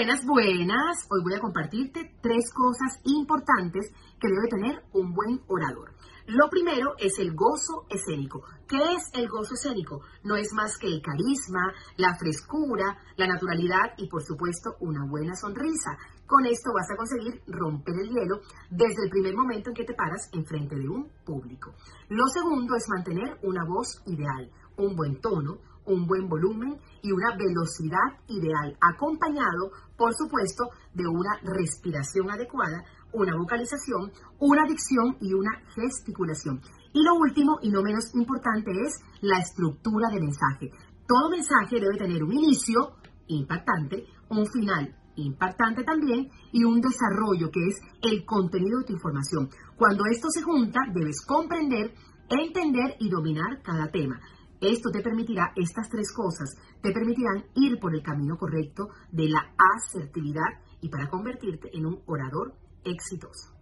Buenas, buenas. Hoy voy a compartirte tres cosas importantes que debe tener un buen orador. Lo primero es el gozo escénico. ¿Qué es el gozo escénico? No es más que el carisma, la frescura, la naturalidad y por supuesto una buena sonrisa. Con esto vas a conseguir romper el hielo desde el primer momento en que te paras enfrente de un público. Lo segundo es mantener una voz ideal, un buen tono, un buen volumen y una velocidad ideal, acompañado, por supuesto, de una respiración adecuada, una vocalización, una dicción y una gesticulación. Y lo último y no menos importante es la estructura de mensaje. Todo mensaje debe tener un inicio impactante, un final impactante también y un desarrollo que es el contenido de tu información. Cuando esto se junta, debes comprender, entender y dominar cada tema. Esto te permitirá, estas tres cosas, te permitirán ir por el camino correcto de la asertividad y para convertirte en un orador exitoso.